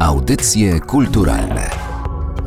Audycje kulturalne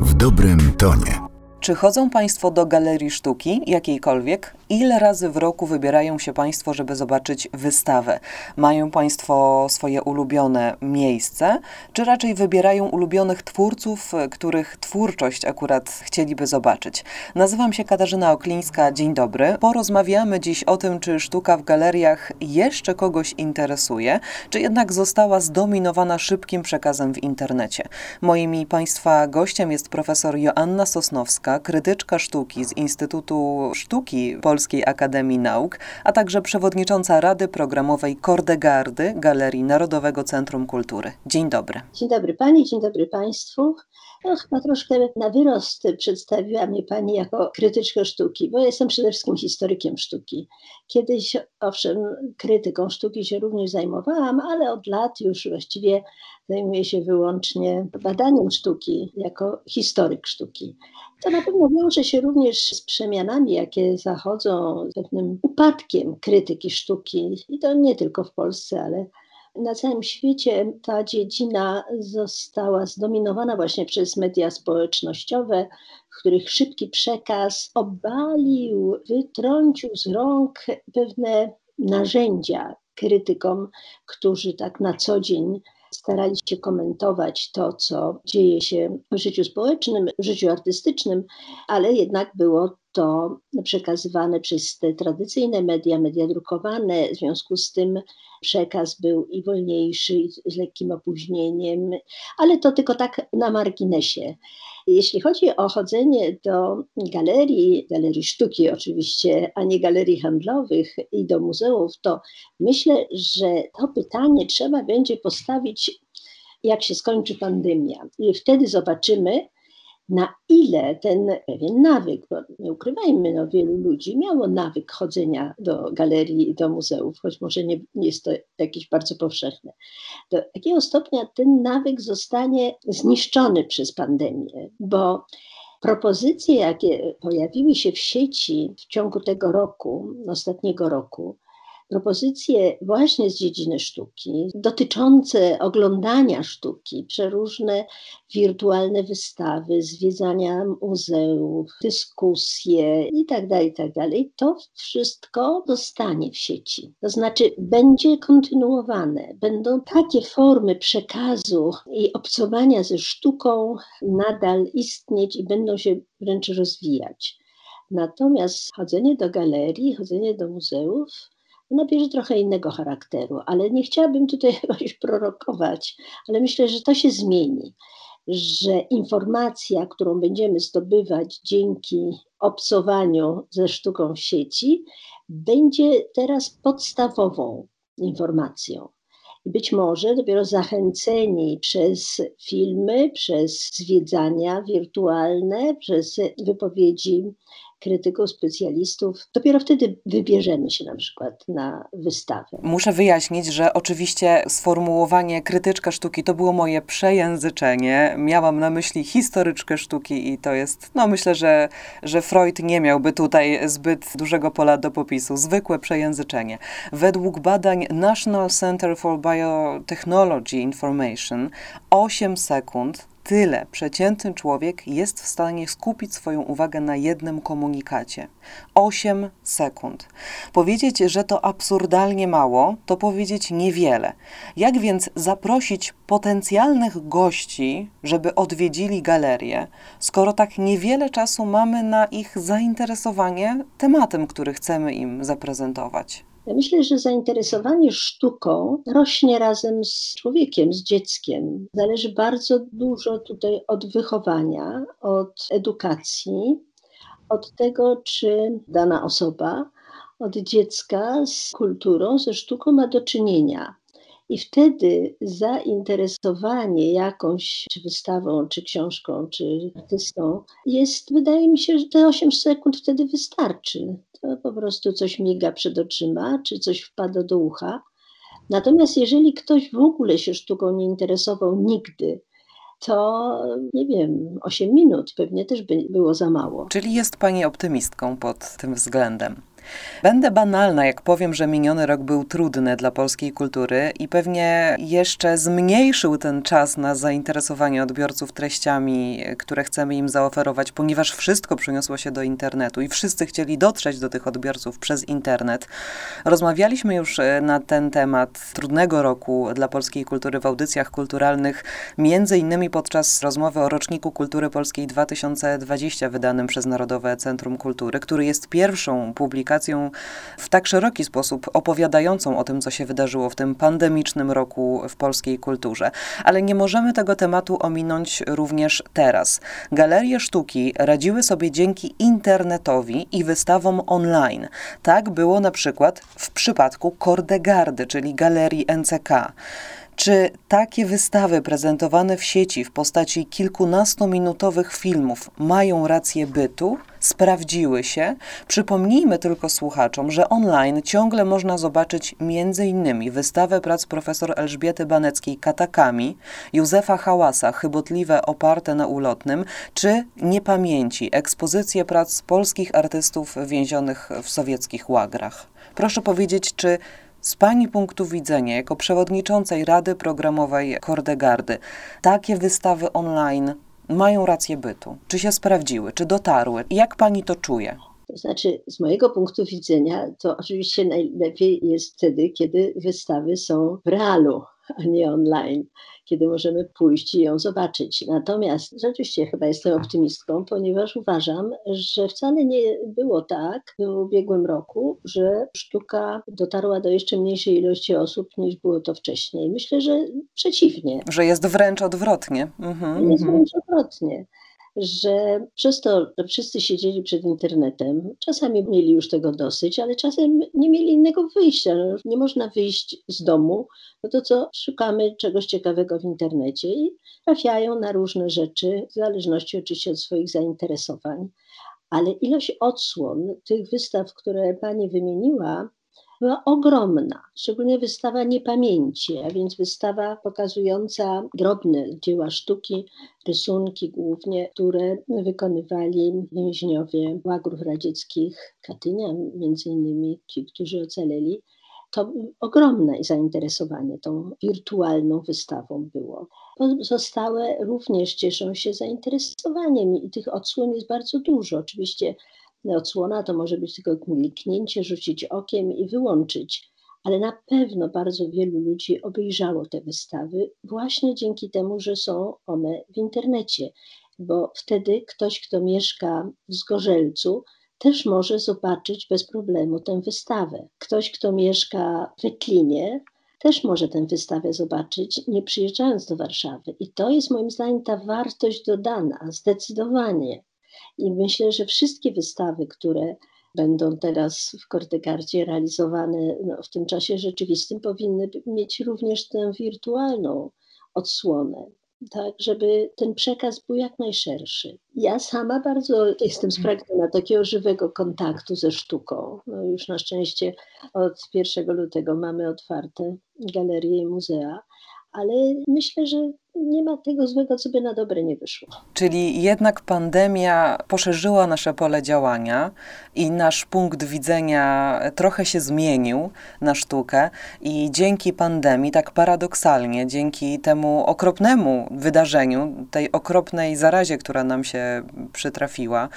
w dobrym tonie. Czy chodzą Państwo do galerii sztuki, jakiejkolwiek? Ile razy w roku wybierają się Państwo, żeby zobaczyć wystawę? Mają Państwo swoje ulubione miejsce, czy raczej wybierają ulubionych twórców, których twórczość akurat chcieliby zobaczyć? Nazywam się Katarzyna Oklińska, dzień dobry. Porozmawiamy dziś o tym, czy sztuka w galeriach jeszcze kogoś interesuje, czy jednak została zdominowana szybkim przekazem w internecie. Moim i Państwa gościem jest profesor Joanna Sosnowska, krytyczka sztuki z Instytutu Sztuki Polskiej Akademii Nauk, a także przewodnicząca Rady Programowej Kordegardy Galerii Narodowego Centrum Kultury. Dzień dobry. Dzień dobry Pani, dzień dobry Państwu. No, chyba troszkę na wyrost przedstawiła mnie Pani jako krytyczkę sztuki, bo jestem przede wszystkim historykiem sztuki. Kiedyś, owszem, krytyką sztuki się również zajmowałam, ale od lat już właściwie zajmuję się wyłącznie badaniem sztuki jako historyk sztuki. To na pewno wiąże się również z przemianami, jakie zachodzą, z pewnym upadkiem krytyki sztuki. I to nie tylko w Polsce, ale na całym świecie ta dziedzina została zdominowana właśnie przez media społecznościowe, w których szybki przekaz obalił, wytrącił z rąk pewne narzędzia krytykom, którzy tak na co dzień starali się komentować to, co dzieje się w życiu społecznym, w życiu artystycznym, ale jednak było to przekazywane przez te tradycyjne media, media drukowane. W związku z tym przekaz był i wolniejszy, z lekkim opóźnieniem, ale to tylko tak na marginesie. Jeśli chodzi o chodzenie do galerii, galerii sztuki oczywiście, a nie galerii handlowych i do muzeów, to myślę, że to pytanie trzeba będzie postawić, jak się skończy pandemia. I wtedy zobaczymy, na ile ten pewien nawyk, bo nie ukrywajmy, no, wielu ludzi miało nawyk chodzenia do galerii i do muzeów, choć może nie, nie jest to jakieś bardzo powszechne. Do jakiego stopnia ten nawyk zostanie zniszczony przez pandemię, bo propozycje, jakie pojawiły się w sieci w ciągu tego roku, ostatniego roku, propozycje właśnie z dziedziny sztuki, dotyczące oglądania sztuki, przeróżne wirtualne wystawy, zwiedzania muzeów, dyskusje itd., tak itd., tak to wszystko zostanie w sieci. To znaczy będzie kontynuowane. Będą takie formy przekazu i obcowania ze sztuką nadal istnieć i będą się wręcz rozwijać. Natomiast chodzenie do galerii, chodzenie do muzeów nabierze trochę innego charakteru, ale nie chciałabym tutaj jakoś prorokować, ale myślę, że to się zmieni, że informacja, którą będziemy zdobywać dzięki obcowaniu ze sztuką w sieci, będzie teraz podstawową informacją. I być może dopiero zachęceni przez filmy, przez zwiedzania wirtualne, przez wypowiedzi krytyków, specjalistów, dopiero wtedy wybierzemy się na przykład na wystawę. Muszę wyjaśnić, że oczywiście sformułowanie krytyczka sztuki to było moje przejęzyczenie. Miałam na myśli historyczkę sztuki i to jest, no myślę, że, że Freud nie miałby tutaj zbyt dużego pola do popisu. Zwykłe przejęzyczenie. Według badań National Center for Biotechnology Information 8 sekund tyle przeciętny człowiek jest w stanie skupić swoją uwagę na jednym komunikacie. 8 sekund. Powiedzieć, że to absurdalnie mało, to powiedzieć niewiele. Jak więc zaprosić potencjalnych gości, żeby odwiedzili galerię, skoro tak niewiele czasu mamy na ich zainteresowanie tematem, który chcemy im zaprezentować? Ja myślę, że zainteresowanie sztuką rośnie razem z człowiekiem, z dzieckiem. Zależy bardzo dużo tutaj od wychowania, od edukacji, od tego, czy dana osoba od dziecka z kulturą, ze sztuką ma do czynienia. I wtedy zainteresowanie jakąś czy wystawą, czy książką, czy artystą jest, wydaje mi się, że te 8 sekund wtedy wystarczy. To po prostu coś miga przed oczyma, czy coś wpada do ucha. Natomiast jeżeli ktoś w ogóle się sztuką nie interesował nigdy, to nie wiem, 8 minut pewnie też by było za mało. Czyli jest Pani optymistką pod tym względem. Będę banalna, jak powiem, że miniony rok był trudny dla polskiej kultury i pewnie jeszcze zmniejszył ten czas na zainteresowanie odbiorców treściami, które chcemy im zaoferować, ponieważ wszystko przyniosło się do internetu i wszyscy chcieli dotrzeć do tych odbiorców przez internet. Rozmawialiśmy już e, na ten temat trudnego roku dla polskiej kultury w audycjach kulturalnych, między innymi podczas rozmowy o roczniku kultury polskiej 2020 wydanym przez Narodowe Centrum Kultury, który jest pierwszą publikacją w tak szeroki sposób opowiadającą o tym, co się wydarzyło w tym pandemicznym roku w polskiej kulturze. Ale nie możemy tego tematu ominąć również teraz. Galerie sztuki radziły sobie dzięki internetowi i wystawom online. Tak było na przykład w przypadku Kordegardy, czyli galerii NCK. Czy takie wystawy prezentowane w sieci w postaci kilkunastominutowych filmów mają rację bytu? Sprawdziły się. Przypomnijmy tylko słuchaczom, że online ciągle można zobaczyć m.in. wystawę prac profesor Elżbiety Baneckiej Katakami, Józefa Hałasa Chybotliwe oparte na ulotnym, czy Niepamięci, ekspozycje prac polskich artystów więzionych w sowieckich łagrach. Proszę powiedzieć, czy z Pani punktu widzenia, jako przewodniczącej Rady Programowej Kordegardy, takie wystawy online mają rację bytu? Czy się sprawdziły? Czy dotarły? Jak Pani to czuje? To znaczy, z mojego punktu widzenia, to oczywiście najlepiej jest wtedy, kiedy wystawy są w realu, a nie online, kiedy możemy pójść i ją zobaczyć. Natomiast rzeczywiście chyba jestem optymistką, ponieważ uważam, że wcale nie było tak w ubiegłym roku, że sztuka dotarła do jeszcze mniejszej ilości osób niż było to wcześniej. Myślę, że przeciwnie. Że jest wręcz odwrotnie. Mhm. Jest wręcz odwrotnie że przez to, że wszyscy siedzieli przed internetem, czasami mieli już tego dosyć, ale czasem nie mieli innego wyjścia. No, nie można wyjść z domu, no to co, szukamy czegoś ciekawego w internecie i trafiają na różne rzeczy, w zależności oczywiście od swoich zainteresowań. Ale ilość odsłon tych wystaw, które Pani wymieniła, była ogromna, szczególnie wystawa Niepamięci, a więc wystawa pokazująca drobne dzieła sztuki, rysunki głównie, które wykonywali więźniowie łagrów radzieckich Katynia, między innymi ci, którzy ocaleli. To ogromne zainteresowanie tą wirtualną wystawą było. Pozostałe również cieszą się zainteresowaniem i tych odsłon jest bardzo dużo. Oczywiście odsłona to może być tylko kliknięcie, rzucić okiem i wyłączyć, ale na pewno bardzo wielu ludzi obejrzało te wystawy właśnie dzięki temu, że są one w internecie, bo wtedy ktoś, kto mieszka w Zgorzelcu, też może zobaczyć bez problemu tę wystawę. Ktoś, kto mieszka w Wetlinie, też może tę wystawę zobaczyć, nie przyjeżdżając do Warszawy. I to jest moim zdaniem ta wartość dodana, zdecydowanie. I myślę, że wszystkie wystawy, które będą teraz w Kortegardzie realizowane no, w tym czasie rzeczywistym, powinny mieć również tę wirtualną odsłonę, tak, żeby ten przekaz był jak najszerszy. Ja sama bardzo jestem spragniona takiego żywego kontaktu ze sztuką. No już na szczęście od 1 lutego mamy otwarte galerie i muzea, ale myślę, że nie ma tego złego, co by na dobre nie wyszło. Czyli jednak pandemia poszerzyła nasze pole działania i nasz punkt widzenia trochę się zmienił na sztukę i dzięki pandemii, tak paradoksalnie, dzięki temu okropnemu wydarzeniu, tej okropnej zarazie, która nam się przytrafiła,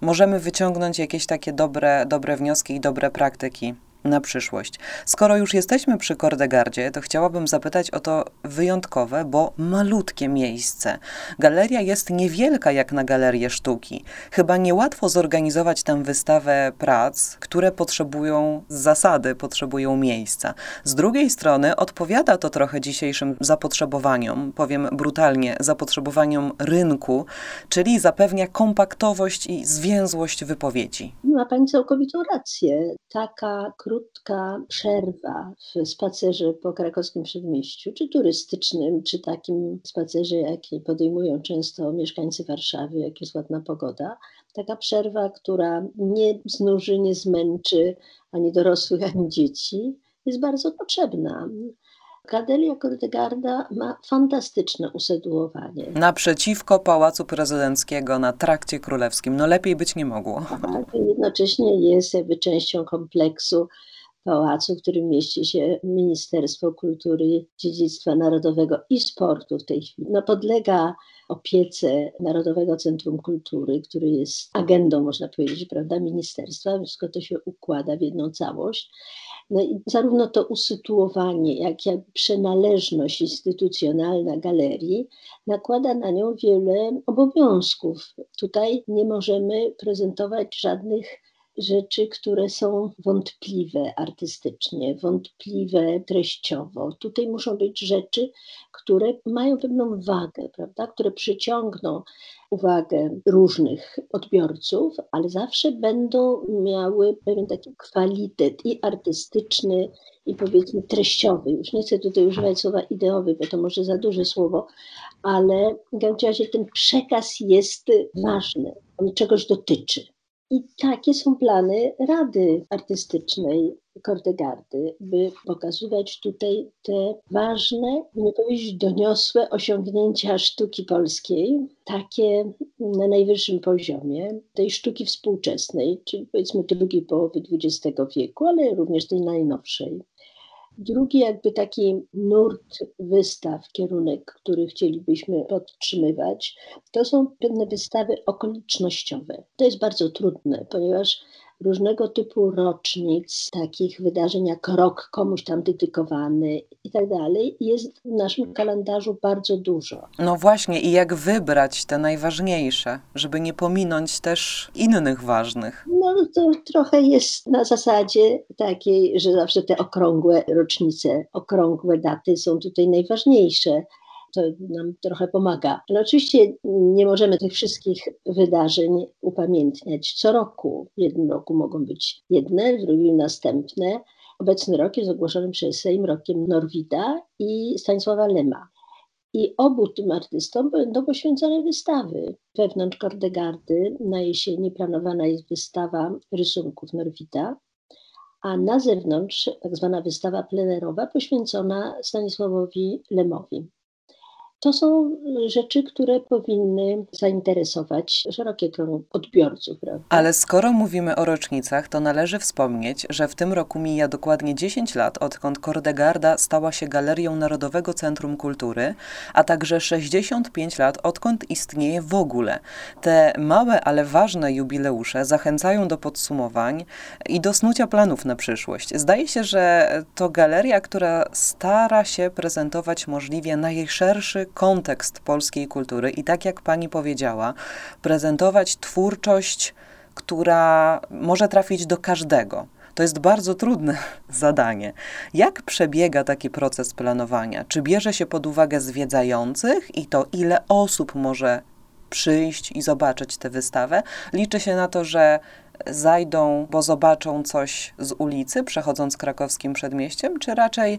możemy wyciągnąć jakieś takie dobre, dobre wnioski i dobre praktyki na przyszłość. Skoro już jesteśmy przy Kordegardzie, to chciałabym zapytać o to wyjątkowe, bo malutkie miejsce. Galeria jest niewielka jak na galerię sztuki. Chyba niełatwo zorganizować tam wystawę prac, które potrzebują zasady, potrzebują miejsca. Z drugiej strony odpowiada to trochę dzisiejszym zapotrzebowaniom, powiem brutalnie, zapotrzebowaniom rynku, czyli zapewnia kompaktowość i zwięzłość wypowiedzi. Ma Pani całkowitą rację. Taka krótka przerwa w spacerze po krakowskim przedmieściu, czy turystycznym, czy takim spacerze, jaki podejmują często mieszkańcy Warszawy, jak jest ładna pogoda. Taka przerwa, która nie znuży, nie zmęczy ani dorosłych, ani dzieci, jest bardzo potrzebna. Galeria Kordegarda ma fantastyczne usytuowanie. Naprzeciwko Pałacu Prezydenckiego na Trakcie Królewskim. No lepiej być nie mogło. Tak, jednocześnie jest jakby częścią kompleksu pałacu, w którym mieści się Ministerstwo Kultury, Dziedzictwa Narodowego i Sportu w tej chwili. No, podlega opiece Narodowego Centrum Kultury, który jest agendą, można powiedzieć, prawda, ministerstwa, wszystko to się układa w jedną całość. No i zarówno to usytuowanie, jak i przynależność instytucjonalna galerii nakłada na nią wiele obowiązków. Tutaj nie możemy prezentować żadnych rzeczy, które są wątpliwe artystycznie, wątpliwe treściowo. Tutaj muszą być rzeczy, które mają pewną wagę, prawda? które przyciągną uwagę różnych odbiorców, ale zawsze będą miały pewien taki kwalitet i artystyczny, i powiedzmy treściowy. Już nie chcę tutaj używać słowa ideowy, bo to może za duże słowo, ale w każdym razie ten przekaz jest ważny, on czegoś dotyczy. I takie są plany Rady Artystycznej Kordegardy, by pokazywać tutaj te ważne, nie powiedzieć doniosłe osiągnięcia sztuki polskiej, takie na najwyższym poziomie, tej sztuki współczesnej, czyli powiedzmy drugiej połowy XX wieku, ale również tej najnowszej. Drugi jakby taki nurt wystaw, kierunek, który chcielibyśmy podtrzymywać, to są pewne wystawy okolicznościowe. To jest bardzo trudne, ponieważ różnego typu rocznic, takich wydarzeń jak rok komuś tam dedykowany i tak dalej, jest w naszym kalendarzu bardzo dużo. No właśnie, i jak wybrać te najważniejsze, żeby nie pominąć też innych ważnych? No to trochę jest na zasadzie takiej, że zawsze te okrągłe rocznice, okrągłe daty są tutaj najważniejsze to nam trochę pomaga. Ale oczywiście nie możemy tych wszystkich wydarzeń upamiętniać co roku. W jednym roku mogą być jedne, w drugim następne. Obecny rok jest ogłoszony przez Sejm rokiem Norwida i Stanisława Lema. I obu tym artystom będą poświęcone wystawy. Wewnątrz Kordegardy na jesieni planowana jest wystawa rysunków Norwida, a na zewnątrz tak zwana wystawa plenerowa poświęcona Stanisławowi Lemowi. To są rzeczy, które powinny zainteresować szerokie grono odbiorców. Prawda? Ale skoro mówimy o rocznicach, to należy wspomnieć, że w tym roku mija dokładnie 10 lat, odkąd Kordegarda stała się Galerią Narodowego Centrum Kultury, a także 65 lat, odkąd istnieje w ogóle. Te małe, ale ważne jubileusze zachęcają do podsumowań i do snucia planów na przyszłość. Zdaje się, że to galeria, która stara się prezentować możliwie najszerszy kontekst polskiej kultury i tak jak pani powiedziała, prezentować twórczość, która może trafić do każdego. To jest bardzo trudne zadanie. Jak przebiega taki proces planowania? Czy bierze się pod uwagę zwiedzających i to, ile osób może przyjść i zobaczyć tę wystawę? Liczy się na to, że zajdą, bo zobaczą coś z ulicy, przechodząc krakowskim przedmieściem, czy raczej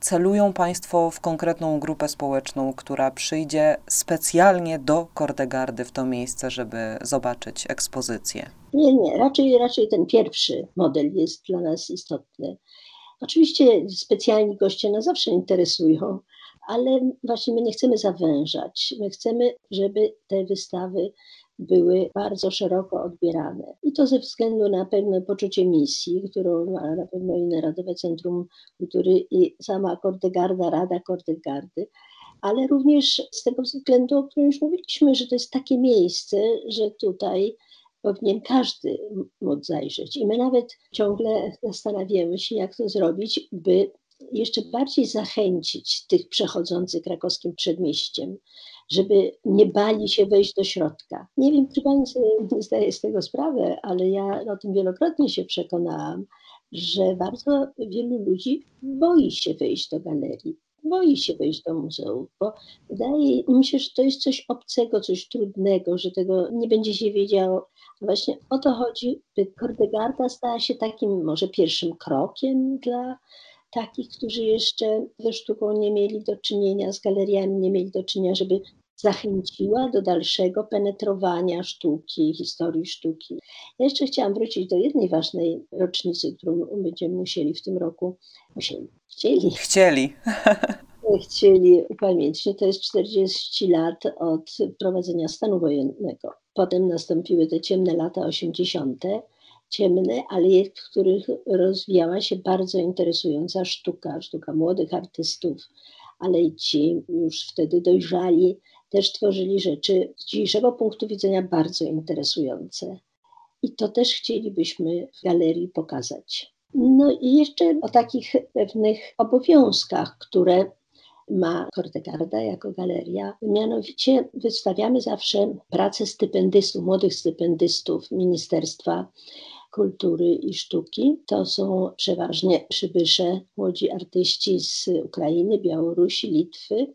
celują Państwo w konkretną grupę społeczną, która przyjdzie specjalnie do Kordegardy w to miejsce, żeby zobaczyć ekspozycję? Nie, nie, raczej, raczej ten pierwszy model jest dla nas istotny. Oczywiście specjalni goście nas zawsze interesują, ale właśnie my nie chcemy zawężać. My chcemy, żeby te wystawy były bardzo szeroko odbierane. I to ze względu na pewne poczucie misji, którą ma na pewno i Narodowe Centrum Kultury i sama Kordegarda, Rada Kordegardy, ale również z tego względu, o którym już mówiliśmy, że to jest takie miejsce, że tutaj powinien każdy móc zajrzeć. I my nawet ciągle zastanawiamy się, jak to zrobić, by jeszcze bardziej zachęcić tych przechodzących krakowskim przedmieściem, żeby nie bali się wejść do środka. Nie wiem, czy Pani sobie zdaje z tego sprawę, ale ja o tym wielokrotnie się przekonałam, że bardzo wielu ludzi boi się wejść do galerii, boi się wejść do muzeum, bo wydaje mi się, że to jest coś obcego, coś trudnego, że tego nie będzie się wiedziało. Właśnie o to chodzi, by Kordegarda stała się takim może pierwszym krokiem dla takich, którzy jeszcze ze sztuką nie mieli do czynienia, z galeriami nie mieli do czynienia, żeby zachęciła do dalszego penetrowania sztuki, historii sztuki. Ja jeszcze chciałam wrócić do jednej ważnej rocznicy, którą będziemy musieli w tym roku, musieli, chcieli. Chcieli. Chcieli upamiętnić. To jest 40 lat od wprowadzenia stanu wojennego. Potem nastąpiły te ciemne lata 80., ciemne, ale w których rozwijała się bardzo interesująca sztuka, sztuka młodych artystów, ale ci już wtedy dojrzali też tworzyli rzeczy z dzisiejszego punktu widzenia bardzo interesujące. I to też chcielibyśmy w galerii pokazać. No i jeszcze o takich pewnych obowiązkach, które ma Kortegarda jako galeria. Mianowicie wystawiamy zawsze pracę stypendystów, młodych stypendystów Ministerstwa Kultury i Sztuki. To są przeważnie przybysze, młodzi artyści z Ukrainy, Białorusi, Litwy,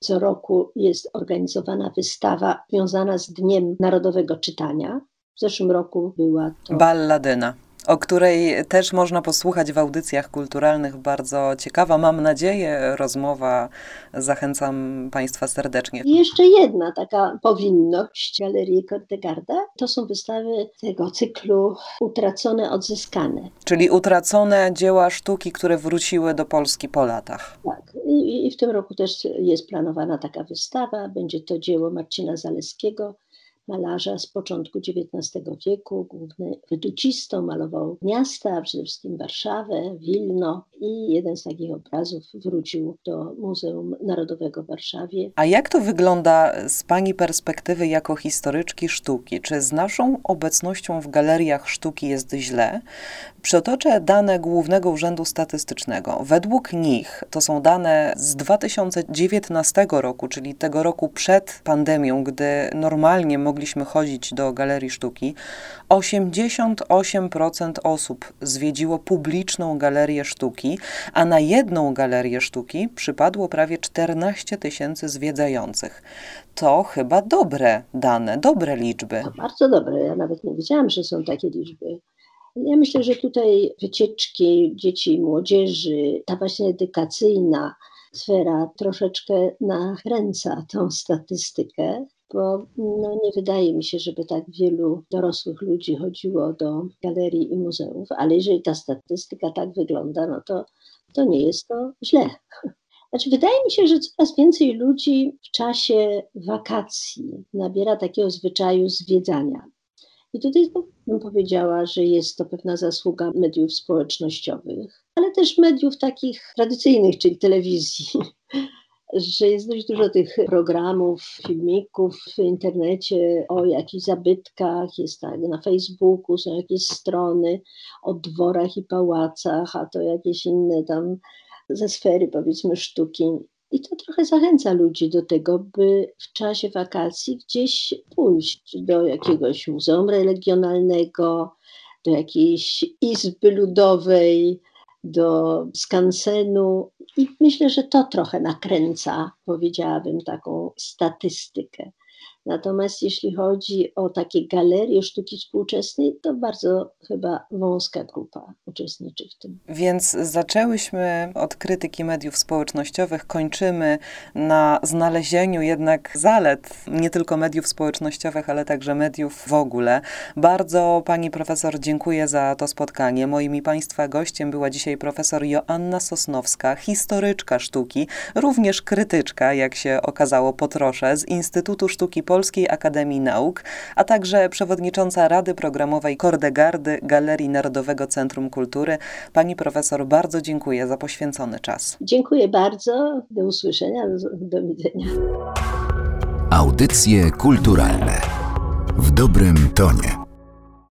co roku jest organizowana wystawa związana z Dniem Narodowego Czytania. W zeszłym roku była to. Balladyna o której też można posłuchać w audycjach kulturalnych. Bardzo ciekawa, mam nadzieję, rozmowa. Zachęcam Państwa serdecznie. I jeszcze jedna taka powinność Galerii Kortegarda to są wystawy tego cyklu Utracone, Odzyskane. Czyli utracone dzieła sztuki, które wróciły do Polski po latach. Tak. I, i w tym roku też jest planowana taka wystawa. Będzie to dzieło Marcina Zaleskiego malarza z początku XIX wieku, główny wyducistą, malował miasta, przede wszystkim Warszawę, Wilno i jeden z takich obrazów wrócił do Muzeum Narodowego w Warszawie. A jak to wygląda z Pani perspektywy jako historyczki sztuki? Czy z naszą obecnością w galeriach sztuki jest źle? Przytoczę dane Głównego Urzędu Statystycznego. Według nich, to są dane z 2019 roku, czyli tego roku przed pandemią, gdy normalnie mogliśmy chodzić do galerii sztuki, 88% osób zwiedziło publiczną galerię sztuki, a na jedną galerię sztuki przypadło prawie 14 tysięcy zwiedzających. To chyba dobre dane, dobre liczby. To bardzo dobre. Ja nawet nie wiedziałam, że są takie liczby. Ja myślę, że tutaj wycieczki dzieci i młodzieży, ta właśnie edukacyjna sfera troszeczkę nakręca tą statystykę, bo no, nie wydaje mi się, żeby tak wielu dorosłych ludzi chodziło do galerii i muzeów, ale jeżeli ta statystyka tak wygląda, no to, to nie jest to źle. Znaczy, wydaje mi się, że coraz więcej ludzi w czasie wakacji nabiera takiego zwyczaju zwiedzania. I tutaj bym powiedziała, że jest to pewna zasługa mediów społecznościowych, ale też mediów takich tradycyjnych, czyli telewizji, że jest dość dużo tych programów, filmików w internecie o jakichś zabytkach, jest tak, na Facebooku są jakieś strony o dworach i pałacach, a to jakieś inne tam ze sfery powiedzmy sztuki. I to trochę zachęca ludzi do tego, by w czasie wakacji gdzieś pójść do jakiegoś muzeum regionalnego, do jakiejś izby ludowej, do skansenu. I myślę, że to trochę nakręca, powiedziałabym, taką statystykę. Natomiast jeśli chodzi o takie galerie sztuki współczesnej, to bardzo chyba wąska grupa uczestniczy w tym. Więc zaczęłyśmy od krytyki mediów społecznościowych, kończymy na znalezieniu jednak zalet nie tylko mediów społecznościowych, ale także mediów w ogóle. Bardzo pani profesor dziękuję za to spotkanie. Moim i państwa gościem była dzisiaj profesor Joanna Sosnowska, historyczka sztuki, również krytyczka, jak się okazało po trosze, z Instytutu Sztuki Polskiej Polskiej Akademii Nauk, a także przewodnicząca Rady Programowej Kordegardy Galerii Narodowego Centrum Kultury. Pani profesor, bardzo dziękuję za poświęcony czas. Dziękuję bardzo. Do usłyszenia. Do widzenia. Audycje kulturalne w dobrym tonie.